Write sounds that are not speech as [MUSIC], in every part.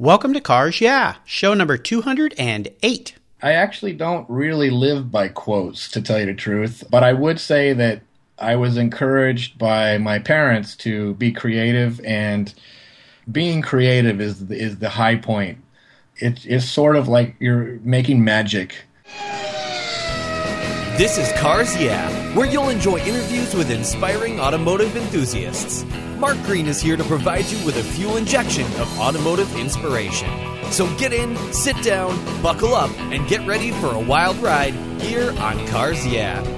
Welcome to Cars Yeah, show number 208. I actually don't really live by quotes, to tell you the truth, but I would say that I was encouraged by my parents to be creative, and being creative is is the high point. It, it's sort of like you're making magic. This is Cars Yeah, where you'll enjoy interviews with inspiring automotive enthusiasts. Mark Green is here to provide you with a fuel injection of automotive inspiration. So get in, sit down, buckle up, and get ready for a wild ride here on Cars Yeah.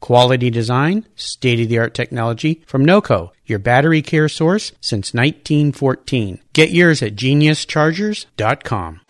Quality design, state of the art technology from NOCO, your battery care source since 1914. Get yours at geniuschargers.com.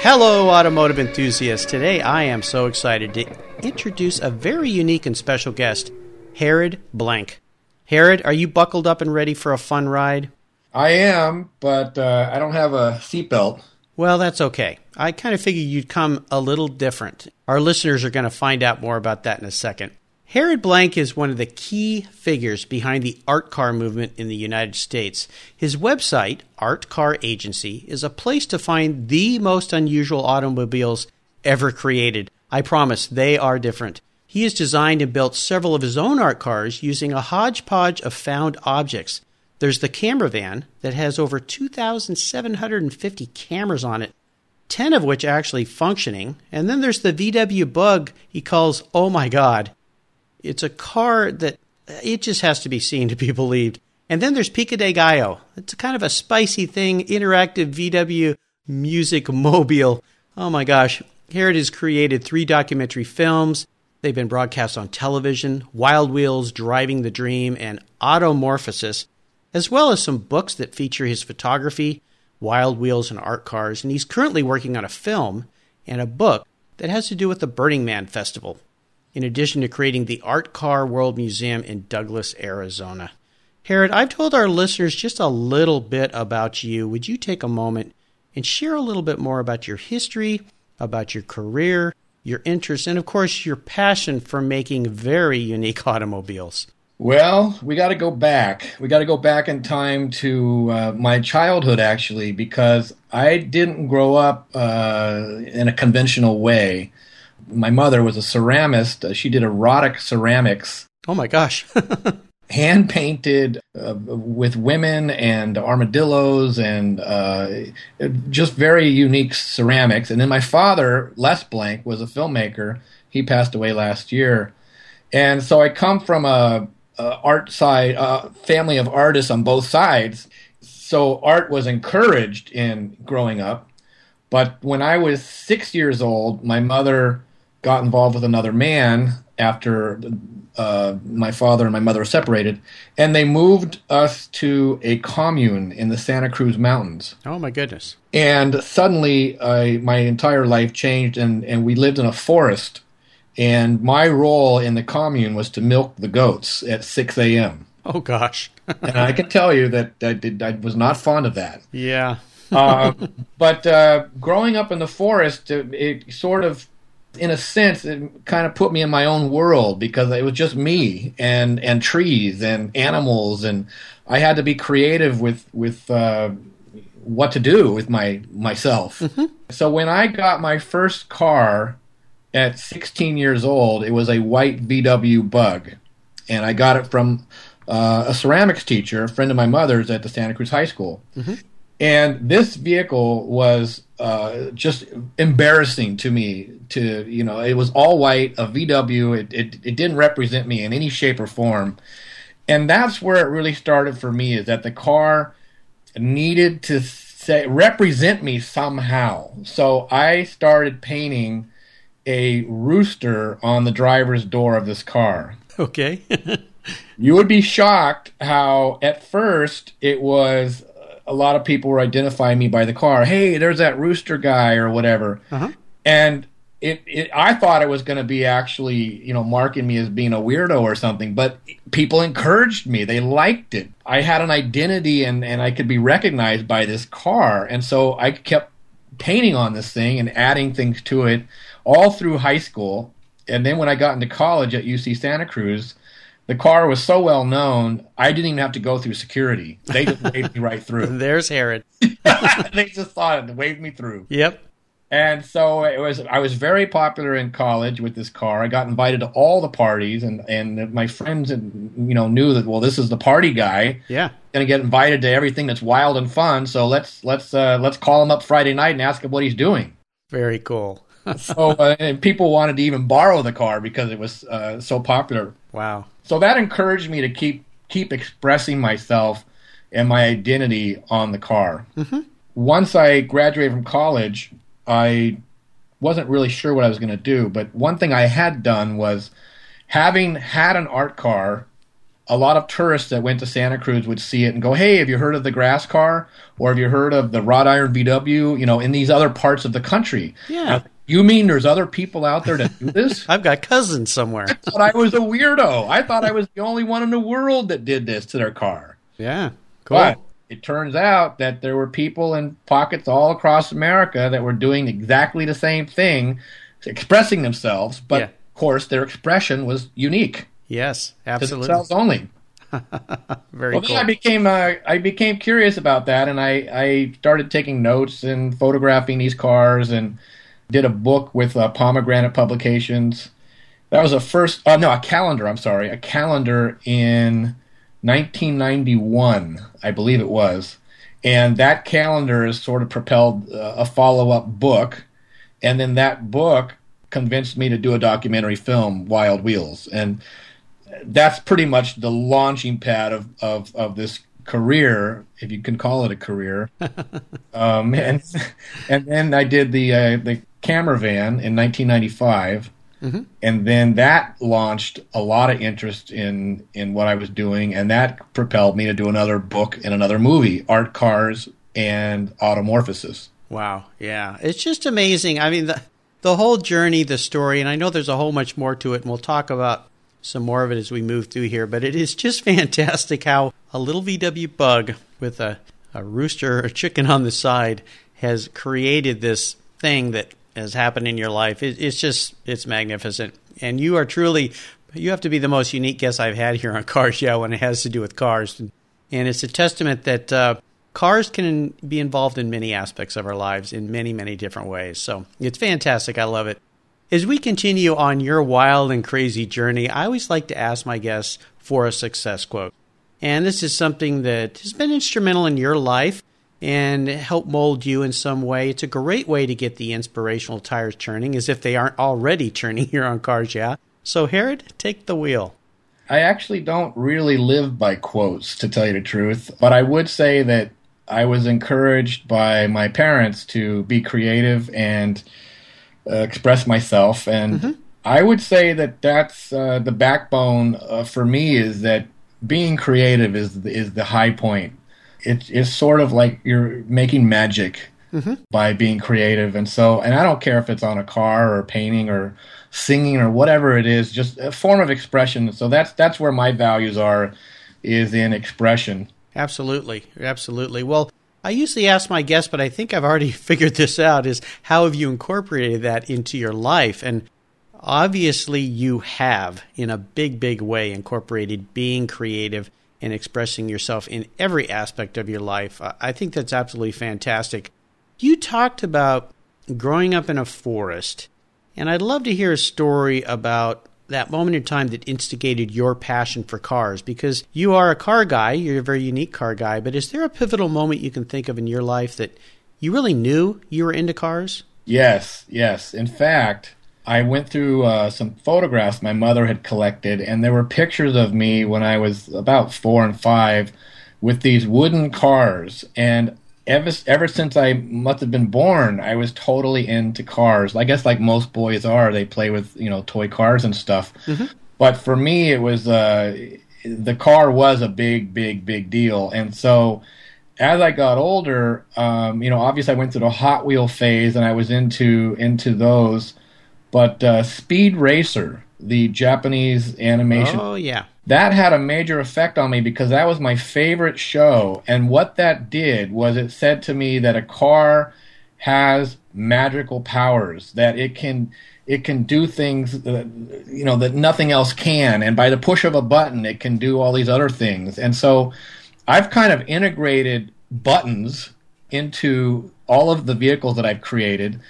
Hello, automotive enthusiasts. Today I am so excited to introduce a very unique and special guest, Harrod Blank. Harrod, are you buckled up and ready for a fun ride? I am, but uh, I don't have a seatbelt. Well, that's okay. I kind of figured you'd come a little different. Our listeners are going to find out more about that in a second. Harrod Blank is one of the key figures behind the art car movement in the United States. His website, Art Car Agency, is a place to find the most unusual automobiles ever created. I promise they are different. He has designed and built several of his own art cars using a hodgepodge of found objects. There's the camera van that has over 2,750 cameras on it, 10 of which actually functioning. And then there's the VW Bug he calls Oh My God. It's a car that it just has to be seen to be [LAUGHS] believed. And then there's Pico de Gallo. It's kind of a spicy thing, interactive VW music mobile. Oh my gosh. Here it is created three documentary films. They've been broadcast on television Wild Wheels, Driving the Dream, and Automorphosis, as well as some books that feature his photography, Wild Wheels, and art cars. And he's currently working on a film and a book that has to do with the Burning Man Festival in addition to creating the Art Car World Museum in Douglas, Arizona. Harrod, I've told our listeners just a little bit about you. Would you take a moment and share a little bit more about your history, about your career, your interests, and of course, your passion for making very unique [LAUGHS] automobiles? Well, we got to go back. We got to go back in time to uh, my childhood, actually, because I didn't grow up uh, in a conventional way my mother was a ceramist. Uh, she did erotic ceramics. Oh my gosh. [LAUGHS] hand painted uh, with women and armadillos and uh, just very unique ceramics. And then my father, Les Blank, was a filmmaker. He passed away last year. And so I come from a, a art side, a family of artists on both sides. So art was encouraged in growing up. But when I was six years old, my mother got involved with another man after uh, my father and my mother were separated, and they moved us to a commune in the Santa Cruz Mountains. Oh my goodness! And suddenly, uh, my entire life changed, and and we lived in a forest. And my role in the commune was to milk the goats at six a.m. Oh gosh! [LAUGHS] and I can tell you that I, did, I was not fond of that. Yeah. uh, but uh, growing up in the forest, it, it sort of in a sense, it kind of put me in my own world because it was just me and and trees and animals, and I had to be creative with with uh, what to do with my myself. Mm-hmm. So when I got my first car at 16 years old, it was a white VW Bug, and I got it from uh, a ceramics teacher, a friend of my mother's at the Santa Cruz High School. Mm-hmm. And this vehicle was uh, just embarrassing to me. To you know, it was all white, a VW. It, it it didn't represent me in any shape or form, and that's where it really started for me. Is that the car needed to say represent me somehow. So I started painting a rooster on the driver's door of this car. Okay. [LAUGHS] you would be shocked how at first it was a lot of people were identifying me by the car. Hey, there's that rooster guy or whatever. Uh-huh. And it, it, I thought it was going to be actually, you know, marking me as being a weirdo or something, but people encouraged me. They liked it. I had an identity and, and I could be recognized by this car. And so I kept painting on this thing and adding things to it all through high school. And then when I got into college at UC Santa Cruz, the car was so well known, I didn't even have to go through security. They just waved me right through. [LAUGHS] There's Harrod. [LAUGHS] they just saw it and waved me through. Yep. And so it was. I was very popular in college with this car. I got invited to all the parties, and and my friends, and you know, knew that well, this is the party guy. Yeah. Going to get invited to everything that's wild and fun. So let's let's uh, let's call him up Friday night and ask him what he's doing. Very cool. So uh, and people wanted to even borrow the car because it was uh, so popular. Wow. So that encouraged me to keep keep expressing myself and my identity on the car. Mm-hmm. Once I graduated from college, I wasn't really sure what I was going to do. But one thing I had done was having had an art car. A lot of tourists that went to Santa Cruz would see it and go, "Hey, have you heard of the grass car? Or have you heard of the wrought iron VW? You know, in these other parts of the country." Yeah. You mean there's other people out there that do [LAUGHS] this? I've got cousins somewhere. I thought I was a weirdo. I thought I was the only one in the world that did this to their car. Yeah. Cool. But it turns out that there were people in pockets all across America that were doing exactly the same thing, expressing themselves, but Yeah. of course their expression was unique yes, to absolutely. themselves only. [LAUGHS] Very Well, cool. then I became uh, I became curious about that, and I, I started taking notes and photographing these cars, and did a book with uh, Pomegranate Publications. That was a first, uh, no, a calendar. I'm sorry, a calendar in 1991, I believe it was, and that calendar has sort of propelled uh, a follow up book, and then that book convinced me to do a documentary film, Wild Wheels, and that's pretty much the launching pad of, of, of this career, if you can call it a career. [LAUGHS] um, and and then I did the uh, the camera van in 1995, mm-hmm. and then that launched a lot of interest in in what I was doing, and that propelled me to do another book and another movie, Art Cars and Automorphosis. Wow. Yeah. It's just amazing. I mean, the, the whole journey, the story, and I know there's a whole much more to it, and we'll talk about some more of it as we move through here, but it is just [LAUGHS] fantastic how a little VW bug with a, a rooster or chicken on the side has created this thing that has happened in your life. It, it's just, it's magnificent. And you are truly, you have to be the most unique guest I've had here on Cars [LAUGHS] Yeah when it has to do with cars. And, it's a testament that uh, cars can be involved in many aspects of our lives in many, many different ways. So it's fantastic. I love it. As we continue on your wild and crazy journey, I always like to ask my guests for a success quote. And this is something that has been instrumental in your life and help mold you in some way. It's a great way to get the inspirational tires turning as if they aren't already turning here on Cars Yeah. So, Harrod, take the wheel. I actually don't really live by quotes, to tell you the truth, but I would say that I was encouraged by my parents to be creative and uh, express myself. And I would say that that's uh, the backbone uh, for me is that being creative is is the high point. It, it's sort of like you're making magic mm-hmm. by being creative, and so and I don't care if it's on a car or painting or singing or whatever it is, just a form of expression. So that's that's where my values are, is in expression. Absolutely. Absolutely. Well, I usually ask my guests, but I think I've already [LAUGHS] figured this out is how have you incorporated that into your life? And obviously you have in a big, big way incorporated being creative and expressing yourself in every aspect of your life. I- think that's absolutely fantastic. You talked about growing up in a forest, and I'd love to hear a story about that moment in time that instigated your passion for cars? Because you are a car guy, you're a very unique car guy, but is there a pivotal moment you can think of in your life that you really knew you were into cars? Yes, yes. In fact, I went through uh, some photographs my mother had collected, and there were pictures of me when I was about four and five with these wooden cars. And ever ever since I must have been born, I was totally into cars. I guess like most boys are, they play with you know toy cars and stuff. Mm-hmm. But for me, it was uh, the car was a big, big, big deal, and so as I got older, um, you know, obviously I went through the Hot Wheel phase, and I was into into those. But uh, Speed Racer, the Japanese animation, oh yeah, that had a major effect on me because that was my favorite show. And what that did was it said to me that a car has magical powers, that it can it can do things that, you know that nothing else can, and by the push of a button, it can do all these other things. And so, I've kind of integrated buttons into all of the vehicles that I've created,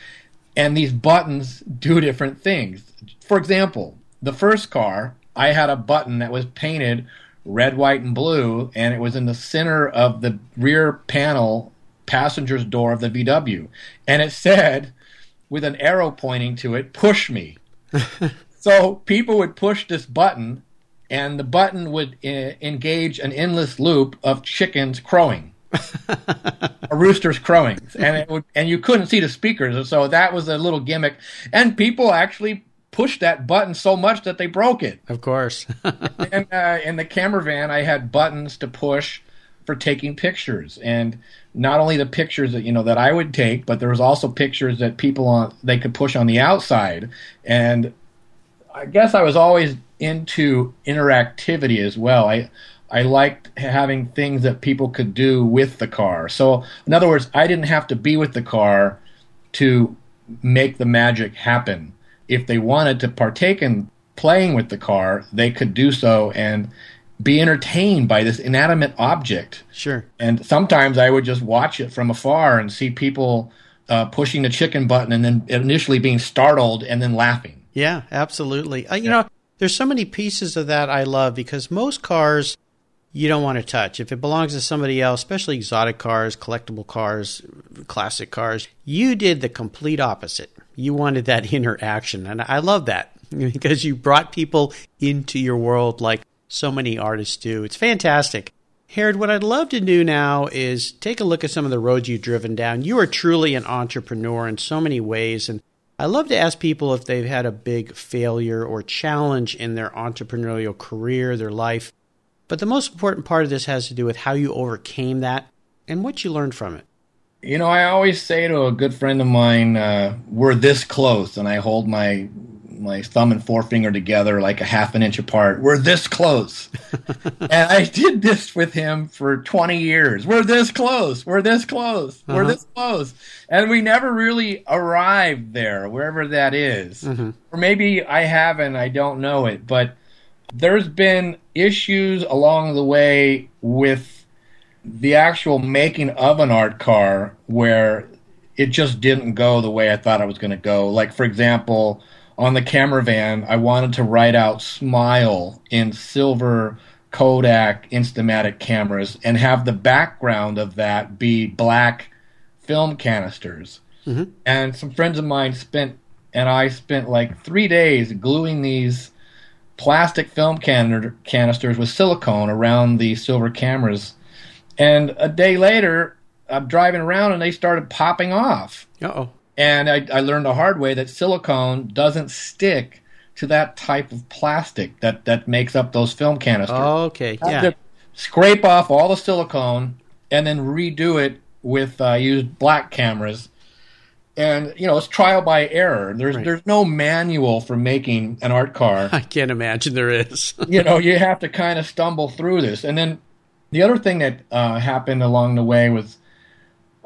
and these buttons do different things. For example, the first car I had a button that was painted red, white, and blue, and it was in the center of the rear panel passenger's door of the VW. And it said, with an arrow pointing to it, push me. [LAUGHS] so people would push this button, and the button would uh, engage an endless loop of chickens crowing. A rooster's crowing, and it would, and you couldn't see the speakers, and so that was a little gimmick. And people actually pushed that button so much that they broke it. Of course. [LAUGHS] and uh, in the camera van, I had buttons to push for taking pictures, and not only the pictures that you know that I would take, but there was also pictures that people on they could push on the outside. And I guess I was always into interactivity as well. I I liked having things that people could do with the car. So, in other words, I didn't have to be with the car to make the magic happen if they wanted to partake in playing with the car, they could do so and be entertained by this inanimate object. Sure. And sometimes I would just watch it from afar and see people uh, pushing the chicken button and then initially being startled and then laughing. Yeah, absolutely. Uh, you yeah. know, there's so many pieces of that I love because most cars you don't want to touch. If it belongs to somebody else, especially exotic cars, collectible cars, classic cars, you did the complete opposite you wanted that [LAUGHS] interaction. And I love that [LAUGHS] because you brought people into your world like so many artists do. It's fantastic. Harold, what I'd love to do now is take a look at some of the roads you've driven down. You are truly an entrepreneur in so many ways. And I love to ask people if they've had a big failure or challenge in their entrepreneurial career, their life. But the most important part of this has to do with how you overcame that and what you learned from it. You know, I always say to a good friend of mine, uh, "We're this close," and I hold my my thumb and forefinger together like a half an inch apart. We're this close, [LAUGHS] and I did this with him for twenty years. We're this close. We're this close. Uh-huh. We're this close, and we never really arrived there, wherever that is. Mm-hmm. Or maybe I haven't. I don't know it, but there's been issues along the way with the actual making of an art car where it just didn't go the way I thought it was going to go. Like, for example, on the camera van, I wanted to write out smile in silver Kodak Instamatic cameras and have the background of that be black film canisters. Mm-hmm. And some friends of mine spent, and I spent like three days gluing these plastic film can- canisters with silicone around the silver cameras and a day later, I'm driving around and they started popping off. oh. And I, I learned the hard way that silicone doesn't stick to that type of plastic that, that makes up those film canisters. Oh, okay, yeah. Scrape off all the silicone and then redo it with uh, used black cameras. And you know it's trial by error. There's right. there's no manual for making an art car. [LAUGHS] I can't imagine there is. [LAUGHS] you know you have to kind of stumble through this, and then the other thing that uh, happened along the way was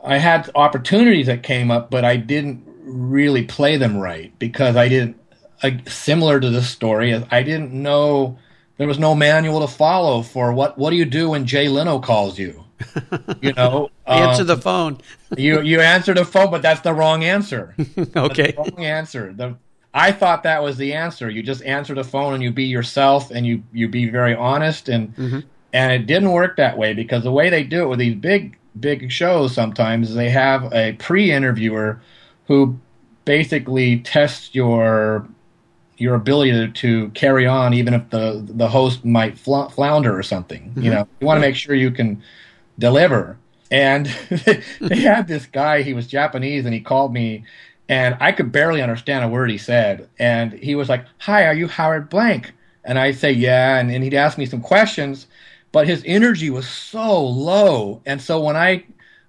I had opportunities that came up, but I didn't really play them right because I didn't. Uh, similar to this story, I didn't know there was no manual to follow for what what do you do when Jay Leno calls you. You know, [LAUGHS] answer um, the phone. [LAUGHS] you you answer the phone, but that's the wrong answer. [LAUGHS] okay, the wrong answer. The I thought that was the answer. You just answer the phone and you be yourself and you you be very honest and Mm-hmm. and it didn't work that way because the way they do it with these big big shows sometimes they have a pre-interviewer who basically tests your your ability to, to carry on even if the the host might fl- flounder or something. You know, you want to make sure you can deliver. And [LAUGHS] they had this guy, he was Japanese, and he called me, and I could barely understand a word he said. And he was like, Hi, are you Howard Blank? And I say, Yeah. And, and he'd ask me some questions, but his energy was so low. And so when I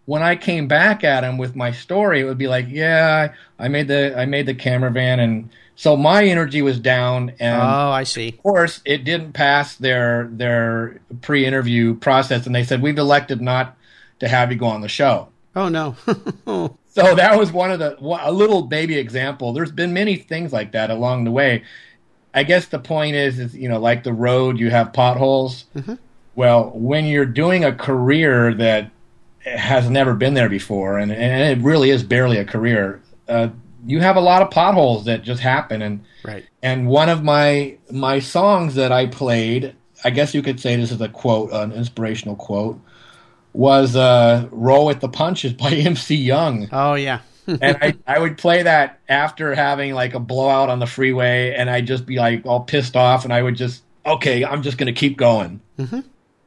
when I came back at him with my story, it would be like, Yeah, I made the I made the camera van and so my energy was down and Oh, I see. of course, it didn't pass their their pre-interview process, and they said we've elected not to have you go on the show. Oh no. [LAUGHS] So that was one of the a little baby example. There's been many things like that along the way. I guess the point is, is you know, like the road, you have potholes. Mm-hmm. Well, when you're doing a career that has never been there before, and, and it really is barely a career, uh, you have a lot of potholes that just happen, and right. and one of my my songs that I played, I guess you could say this is a quote, an inspirational quote, was uh, "Roll with the Punches" by [LAUGHS] MC Young, Oh yeah. [LAUGHS] and I I would play that after having like a blowout on the freeway, and I'd just be like all pissed off, and I would just okay, I'm just gonna keep going.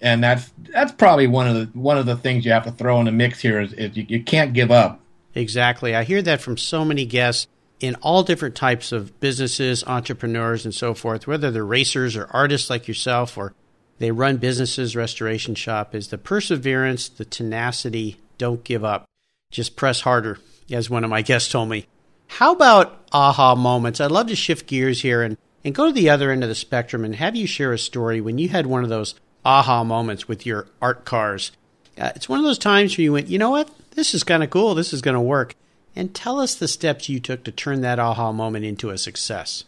And that's that's probably one of the one of the things you have to throw in the mix here is, is you, you can't give up. Exactly. I hear that from so many guests in all different types of businesses, entrepreneurs, and so forth, whether they're racers or artists like yourself or they run businesses, restoration shop, is the perseverance, the tenacity, don't give up. Just press harder, as one of my guests told me. How about aha moments? I'd love to shift gears here and, and go to the other end of the spectrum and have you share a story when you had one of those aha moments with your art cars. Uh, it's one of those times where you went, you know what? This is kind of cool. This is going to work. And tell us the steps you took to turn that aha moment into a success.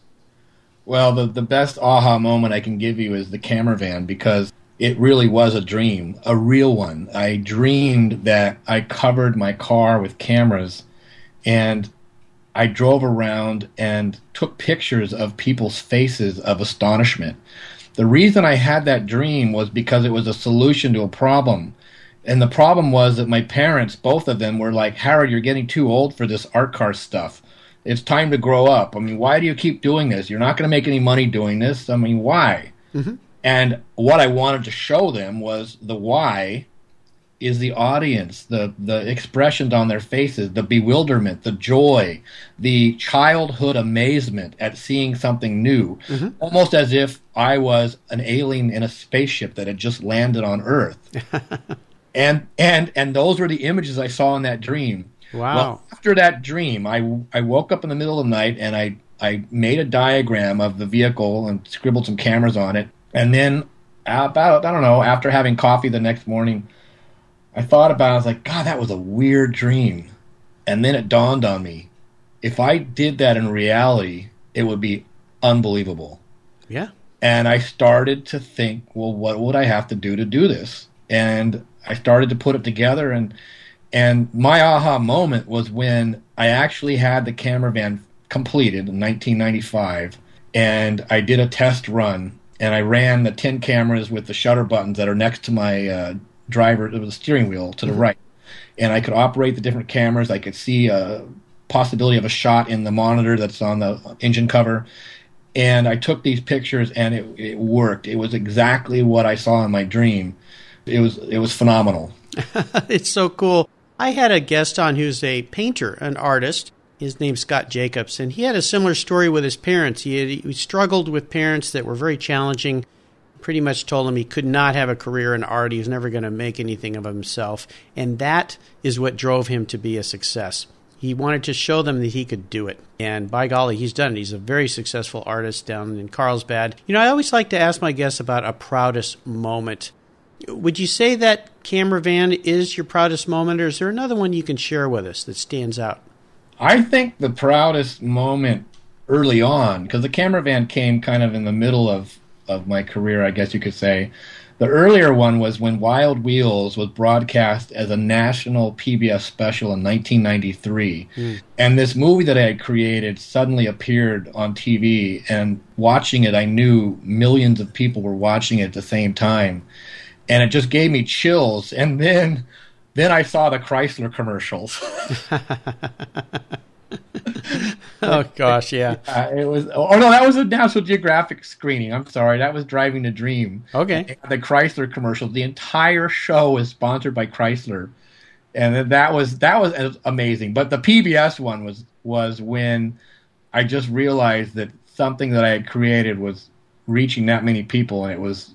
Well, the, the best aha moment I can give you is the camera van because it really was a dream, a real one. I dreamed that I covered my car with cameras and I drove around and took pictures of people's faces of astonishment. The reason I had that dream was because it was a solution to a problem. And the problem was that my parents, both of them, were like, Harold, you're getting too old for this art car stuff. It's time to grow up. I mean, why do you keep doing this? You're not going to make any money doing this. I mean, why? Mm-hmm. And what I wanted to show them was the why is the audience, the the expressions on their faces, the bewilderment, the joy, the childhood amazement at seeing something new, mm-hmm. almost as if I was an alien in a spaceship that had just landed on Earth. [LAUGHS] and and and those were the images I saw in that dream. Wow. Well, after that dream, I I woke up in the middle of the night and I I made a diagram of the vehicle and scribbled some cameras on it. And then about I don't know, after having coffee the next morning, I thought about it, I was like, God, that was a weird dream. And then it dawned on me, if I did that in reality, it would be unbelievable. Yeah. And I started to think, well, what would I have to do to do this? And I started to put it together and and my aha moment was when I actually had the camera van completed in 1995 and I did a test run and I ran the 10 cameras with the shutter buttons that are next to my uh, driver, the steering wheel to the mm-hmm. right. And I could operate the different cameras. I could see a possibility of a shot in the monitor that's on the engine cover and I took these pictures and it, it worked. It was exactly what I saw in my dream. It was it was phenomenal. [LAUGHS] it's so cool. I had a guest on who's a painter, an artist. His name's Scott Jacobs, and he had a similar story with his parents. He, had, he struggled with parents that were very challenging. Pretty much told him he could not have a career in art. He was never going to make anything of himself, and that is what drove him to be a success. He wanted to show them that he could do it. And by golly, he's done it. He's a very successful artist down in Carlsbad. You know, I always like to ask my guests about a proudest moment. Would you say that camera van is your proudest moment, or is there another one you can share with us that stands out? I think the proudest moment early on, because the camera van came kind of in the middle of, of my career, I guess you could say. The earlier one was when Wild Wheels was broadcast as a national PBS special in 1993. Mm. And this movie that I had created suddenly appeared on TV. And watching it, I knew millions of people were watching it at the same time. And it just gave me chills. And then, then I saw the Chrysler commercials. [LAUGHS] [LAUGHS] oh gosh, yeah. [LAUGHS] Uh, it was. Oh no, that was a National Geographic screening. I'm sorry, that was Driving the Dream. Okay. The Chrysler commercial. The entire show is sponsored by Chrysler, and that was that was amazing. But the PBS one was was when I just realized that something that I had created was reaching that many people, and it was.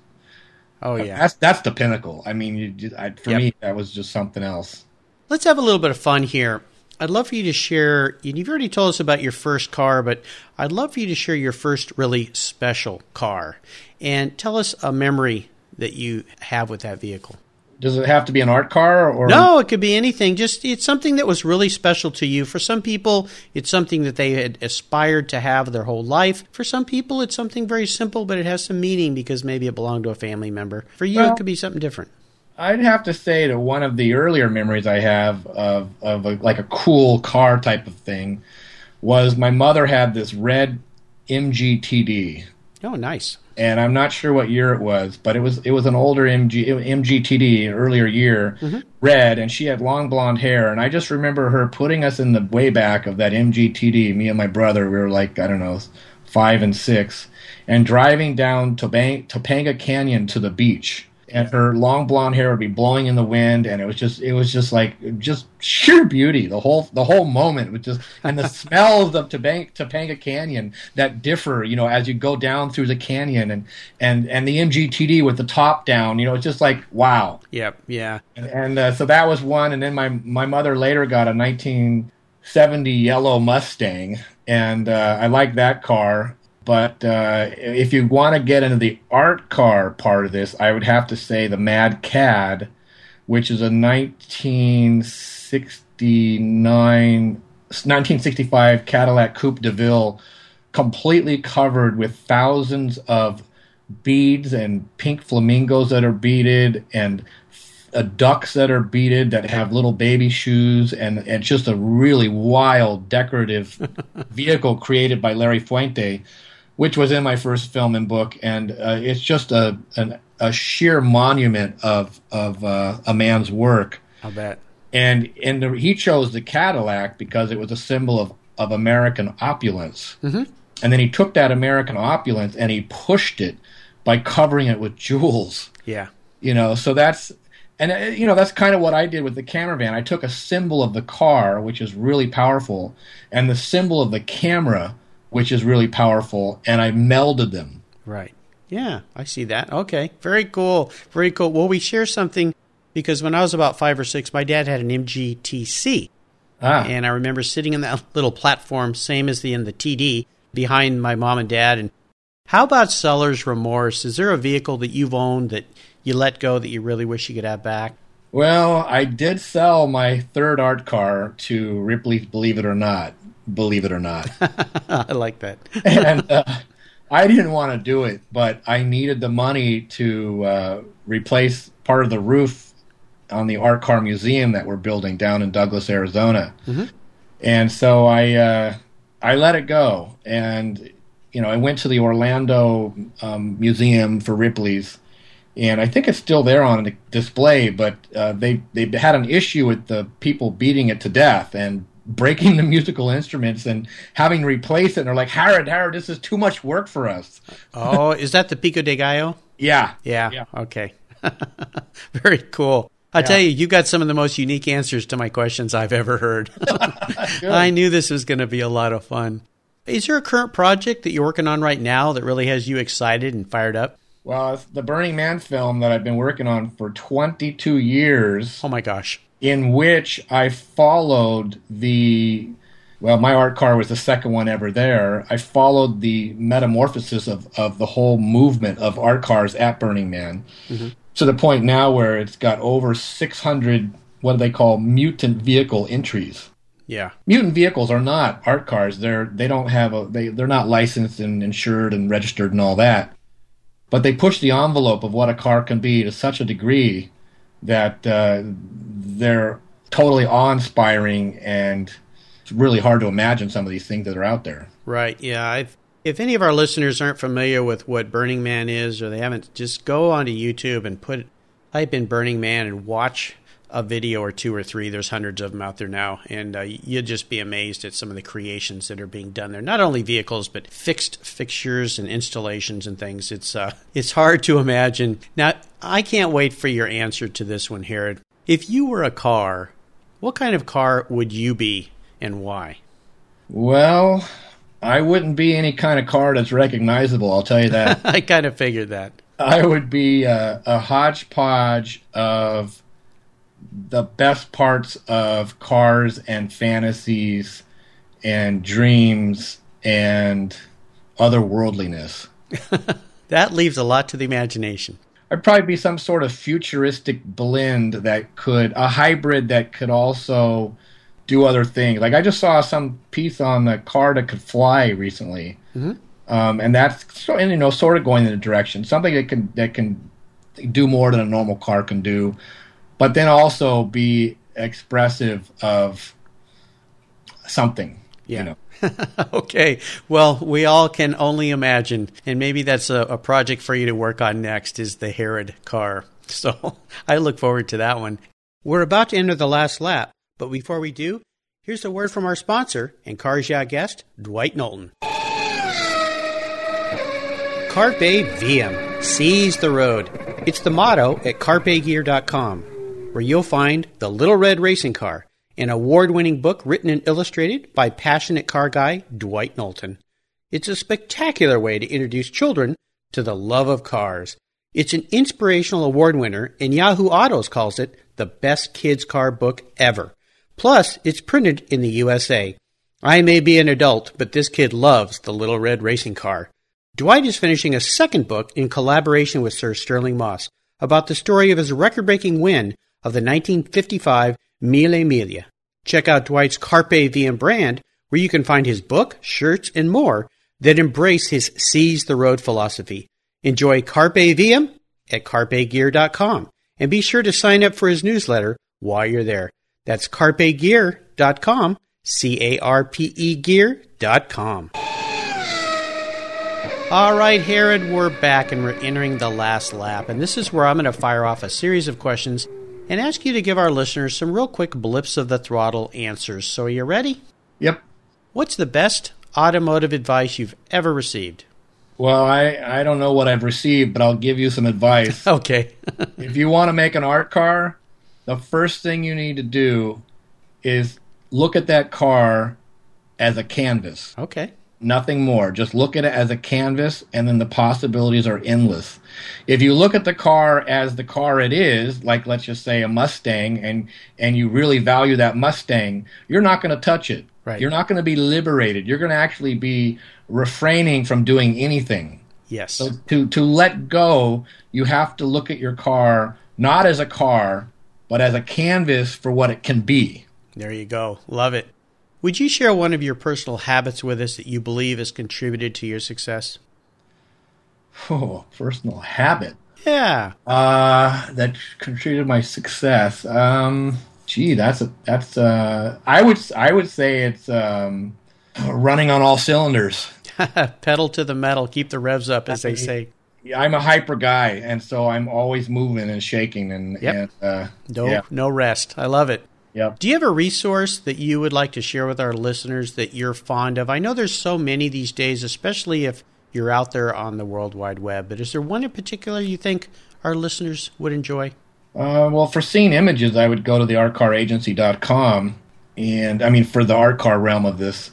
Oh yeah, that's that's the pinnacle. I mean, you just, I, for yep. me, that was just something else. Let's have a little bit of fun here. I'd love for you to share. You've already told us about your first car, but I'd love for you to share your first really special car and tell us a memory that you have with that vehicle. Does it have to be an art car or No, it could be anything. Just it's something that was really special to you. For some people, it's something that they had aspired to have their whole life. For some people, it's something very simple, but it has some meaning because maybe it belonged to a family member. For you, well, it could be something different. I'd have to say that one of the earlier memories I have of of a, like a cool car type of thing was my mother had this red MGTD. Oh, nice. And I'm not sure what year it was, but it was it was an older MG MGTD, an earlier year, mm-hmm. red, and she had long blonde hair. And I just remember her putting us in the way back of that MGTD. Me and my brother, we were like I don't know, five and six, and driving down Topanga Canyon to the beach and her long blonde hair would be blowing in the wind and it was just it was just like just sheer beauty. The whole the whole moment was just and the [LAUGHS] smells of Topanga, Topanga Canyon that differ you know as you go down through the canyon and and and the MGTD with the top down you know it's just like wow. Yep yeah. And, and uh, so that was one and then my my mother later got a 1970 yellow Mustang and uh, I like that car but uh, if you want to get into the art car part of this, I would have to say the Mad Cad, which is a 1969, 1965 Cadillac Coupe de Ville, completely covered with thousands of beads and pink flamingos that are beaded and uh, ducks that are beaded that have little baby shoes and, and just a really wild decorative [LAUGHS] vehicle created by Larry Fuente which was in my first film and book, and uh, it's just a an, a sheer monument of of uh, a man's work. I bet. And and the, he chose the Cadillac because it was a symbol of of American opulence. Mm-hmm. And then he took that American opulence and he pushed it by covering it with jewels. Yeah. You know, so that's and uh, you know that's kind of what I did with the camera van. I took a symbol of the car, which is really powerful, and the symbol of the camera, which is really powerful, and I melded them. Right. Yeah, I see that. Okay. Very cool. Very cool. Well, we share something because when I was about five or six, my dad had an MGTC. Ah. And I remember sitting in that [LAUGHS] little platform, same as the in the TD, behind my mom and dad. And how about seller's remorse? Is there a vehicle that you've owned that you let go that you really wish you could have back? Well, I did sell my third art car to Ripley's Believe It or Not believe it or not. [LAUGHS] I like that. [LAUGHS] and uh, I didn't want to do it, but I needed the money to uh, replace part of the roof on the art car museum that we're building down in Douglas, Arizona. Mm-hmm. And so I uh, I let it go, and you know I went to the Orlando um, Museum for Ripley's, and I think it's still there on display. But uh, they they had an issue with the people beating it to death, and breaking [LAUGHS] the musical instruments and having to replace it. And they're like, Harold, Harold, this is too much work for us. [LAUGHS] oh, is that the Pico de Gallo? Yeah. Yeah. yeah. Okay. [LAUGHS] Very cool. I yeah. tell you, you got some of the most unique answers to my questions I've ever heard. I knew this was going to be a lot of fun. Is there a current project that you're working on right now that really has you excited and fired up? Well, it's the Burning Man film that I've been working on for 22 years. Oh my gosh in which I followed the well, my art car was the second one ever there. I followed the metamorphosis of, of the whole movement of art cars at Burning Man mm-hmm. to the point now where it's got over 600 what do they call mutant vehicle entries. Yeah. Mutant vehicles are not art cars. They're they don't have a they they're not licensed and insured and registered and all that but they push the envelope of what a car can be to such a degree that uh, they're totally awe-inspiring and it's really hard to imagine some of these things that are out there. Right. Yeah. I've, if any of our listeners aren't familiar with what Burning Man is, or they haven't, just go onto YouTube and put type in Burning Man and watch a video or two or three. There's hundreds of them out there now, and uh, you'd just be amazed at some of the creations that are being done there. Not only vehicles, but fixed fixtures and installations and things. It's uh, it's hard to imagine. Now, I can't wait for your answer to this one, Harrod. If you were a car, what kind of car would you be, and why? Well, I wouldn't be any kind of car that's recognizable. I'll tell you that. [LAUGHS] I kind of figured that. I would be a, a hodgepodge of the best parts of cars and fantasies and dreams and otherworldliness. [LAUGHS] that leaves a lot to the imagination. I'd probably be some sort of futuristic blend that could, a hybrid that could also do other things. Like I just saw some piece on the car that could fly recently. Mm-hmm. Um, and that's so, and, you know, sort of going in the direction something that can that can do more than a normal car can do but then also be expressive of something. Yeah. You know. [LAUGHS] okay. Well, we all can only imagine, and maybe that's a, a, project for you to work on next. Is the Harrod car? [LAUGHS] So I look forward to that one. We're about to enter the last lap, but before we do, here's a word from our sponsor and Cars Yeah guest, Dwight Knowlton. Carpe Diem, seize the road. It's the motto at carpegear.com where you'll find The Little Red Racing Car, an award winning book written and illustrated by passionate car guy Dwight Knowlton. It's a spectacular way to introduce children to the love of cars. It's an inspirational award winner, and Yahoo Autos calls it the best kids' car book ever. Plus, it's printed in the USA. I may be an adult, but this kid loves the Little Red Racing Car. Dwight is finishing a second book in collaboration with Sir Stirling Moss about the story of his record breaking win of the 1955 Mille Miglia. Check out Dwight's Carpe Diem brand, where you can find his book, shirts, and more that embrace his Seize the Road philosophy. Enjoy Carpe Diem at carpegear.com and be sure to sign up for his newsletter while you're there. That's carpegear.com, C A R P E gear.com. All right, Harrod, we're back and we're entering the last lap. And this is where I'm going to fire off a series of questions and ask you to give our listeners some real quick blips of the throttle answers. So, are you ready? Yep. What's the best automotive advice you've ever received? Well, I, I don't know what I've received, but I'll give you some advice. [LAUGHS] okay. [LAUGHS] if you want to make an art car, the first thing you need to do is look at that car as a canvas. Okay. Nothing more. Just look at it as a canvas, and then the possibilities are endless. If you look at the car as the car it is, like let's just say a Mustang, and and you really value that Mustang, you're not going to touch it. Right. You're not going to be liberated. You're going to actually be refraining from doing anything. Yes. So to to let go, you have to look at your car not as a car, but as a canvas for what it can be. There you go. Love it. Would you share one of your personal habits with us that you believe has contributed to your success? Oh, personal habit. Yeah. Uh, that contributed my success. Um, gee, that's a, that's uh, I would I would say it's um, running on all cylinders. [LAUGHS] Pedal to the metal, keep the revs up, as they say. I'm a hyper guy, and so I'm always moving and shaking, and, yep. and uh, no yeah. no rest. I love it. Yep. Do you have a resource that you would like to share with our listeners that you're fond of? I know there's so many these days, especially if you're out there on the World Wide Web, but is there one in particular you think our listeners would enjoy? Uh, well, for seeing images, I would go to the artcaragency.com. And I mean, for the art car realm of this,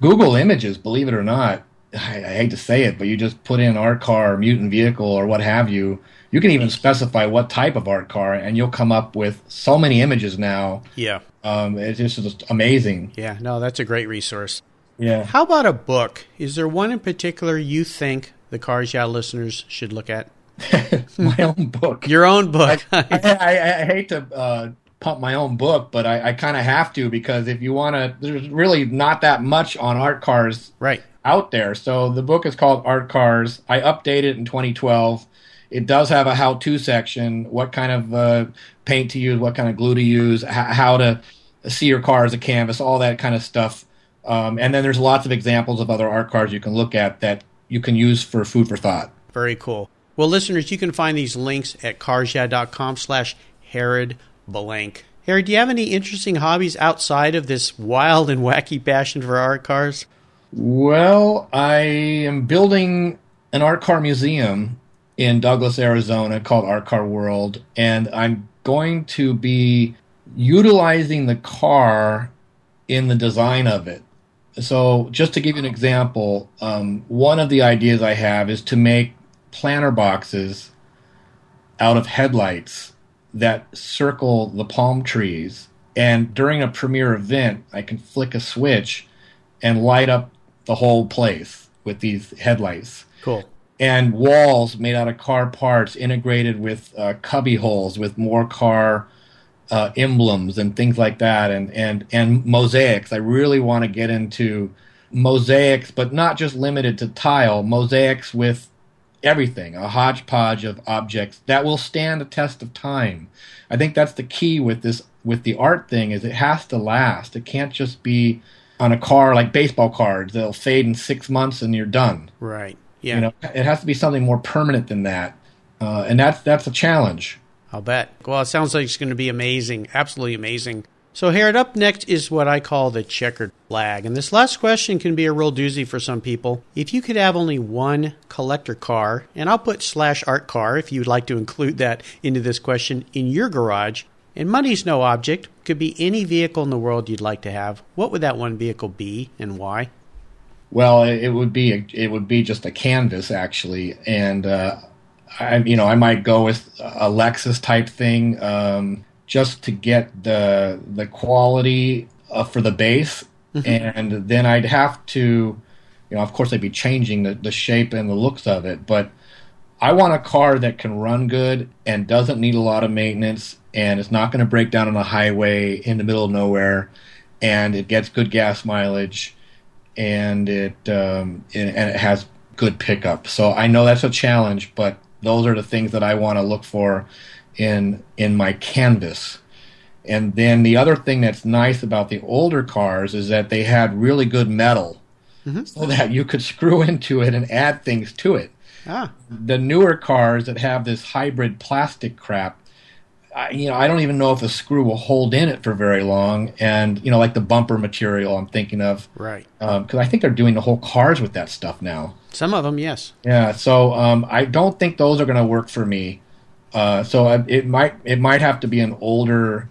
Google Images, believe it or not, I, I hate to say it, but you just put in art car, mutant vehicle, or what have you, you can even specify what type of art car, and you'll come up with so many images now. Yeah. Um, it's just amazing. Yeah, no, that's a great resource. Yeah. How about a book? Is there one in particular you think the Cars Yeah listeners should look at? [LAUGHS] my own book. Your own book. I, I, I, hate to uh, pump my own book, but I, I kind of have to because if you want to, there's really not that much on art cars right out there. So the book is called Art Cars. I updated it in 2012. It does have a how-to section, what kind of uh, paint to use, what kind of glue to use, h- how to see your car as a canvas, all that kind of stuff. Um, and then there's lots of examples of other art cars you can look at that you can use for food for thought. Very cool. Well, listeners, you can find these links at carsyeah.com slash Harrod Blank. Harry, do you have any interesting hobbies outside of this wild and wacky passion for art cars? Well, I am building an art car museum in Douglas, Arizona called Art Car World, and I'm going to be utilizing the car in the design of it. So, just to give you an example, um, one of the ideas I have is to make planter boxes out of headlights that circle the palm trees. And during a premiere event, I can flick a switch and light up the whole place with these headlights. Cool. And walls made out of car parts integrated with uh, cubby holes with more car uh, emblems and things like that, and, and, and mosaics. I really want to get into mosaics, but not just limited to tile, mosaics with everything, a hodgepodge of objects that will stand the test of time. I think that's the key with this with the art thing is it has to last. It can't just be on a car like baseball cards. They'll fade in six months and you're done. Right. Yeah. You know, it has to be something more permanent than that, uh, and that's that's a challenge. I'll bet. Well, it sounds like it's going to be amazing. Absolutely amazing. So, Harrod, up next is what I call the checkered flag. And this last question can be a real doozy for some people. If you could have only one collector car, and I'll put slash art car if you'd like to include that into this question, in your garage, and money's no object, could be any vehicle in the world you'd like to have, what would that one vehicle be and why? Well, it would be a, it would be just a canvas actually, and uh, I you know I might go with a Lexus type thing. Um, just to get the the quality uh, for the base, mm-hmm. and then I'd have to, you know, of course, I'd be changing the, the shape and the looks of it, but I want a car that can run good and doesn't need a lot of maintenance, and it's not going to break down on a highway in the middle of nowhere, and it gets good gas mileage, and it um, and, it has good pickup. So I know that's a challenge, but those are the things that I want to look for in in my canvas. And then the other thing that's nice about the older cars is that they had really good metal, mm-hmm. so [LAUGHS] that you could screw into it and add things to it. Ah. The newer cars that have this hybrid plastic crap, I, you know, I don't even know if the screw will hold in it for very long. And you know, like the bumper material, I'm thinking of, right? Because um, I think they're doing the whole cars with that stuff now. Some of them, yes. Yeah. So um, I don't think those are going to work for me. Uh, so it might it might have to be an older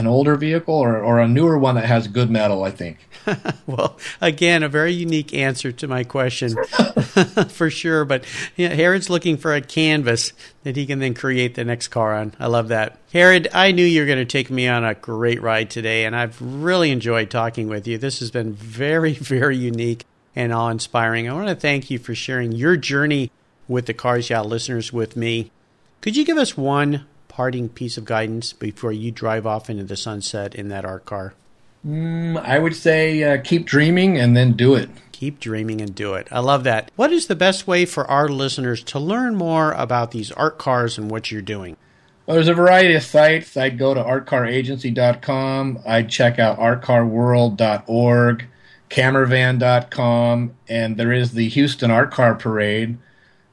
an older vehicle or, or a newer one that has good metal, I think. [LAUGHS] well, again, a very unique answer to my question [LAUGHS] for sure. But yeah, Harrod's looking for a canvas that he can then create the next car on. I love that. Harrod, I knew you were going to take me on a great ride today, and I've really enjoyed talking with you. This has been very, [LAUGHS] very unique and awe inspiring. I want to thank you for sharing your journey with the Cars Yeah listeners with me. Could you give us one parting piece of guidance before you drive off into the sunset in that art car? Mm, I would say uh, keep dreaming and then do it. Keep dreaming and do it. I love that. What is the best way for our listeners to learn more about these art cars and what you're doing? Well, there's a variety of sites. I'd go to artcaragency.com. I'd check out artcarworld.org, cameravan.com, and there is the Houston Art Car Parade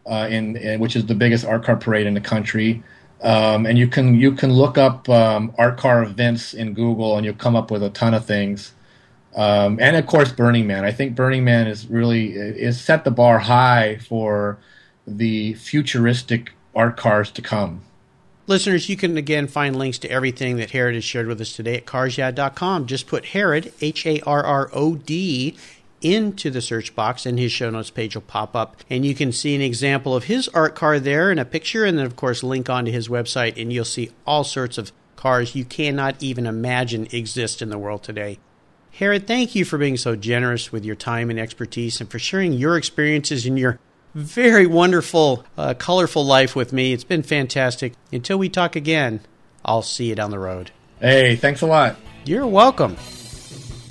uh, in, in, which is the biggest art car parade in the country. Um, and you can you can look up um, art car events in Google, and you'll come up with a ton of things. Um, and of course, Burning Man. I think Burning Man is really is set the bar high for the futuristic art cars to come. Listeners, you can again find links to everything that Harrod has shared with us today at carsyeah.com. Just put Harrod, H A R R O D, into the search box and his show notes page will pop up and you can see an example of his art car there in a picture and then of course link onto his website and you'll see all sorts of cars you cannot even imagine exist in the world today. Harrod, thank you for being so generous with your time and expertise and for sharing your experiences and your very wonderful, uh, colorful life with me. It's been fantastic. Until we talk again, I'll see you down the road. Hey, thanks a lot. You're welcome.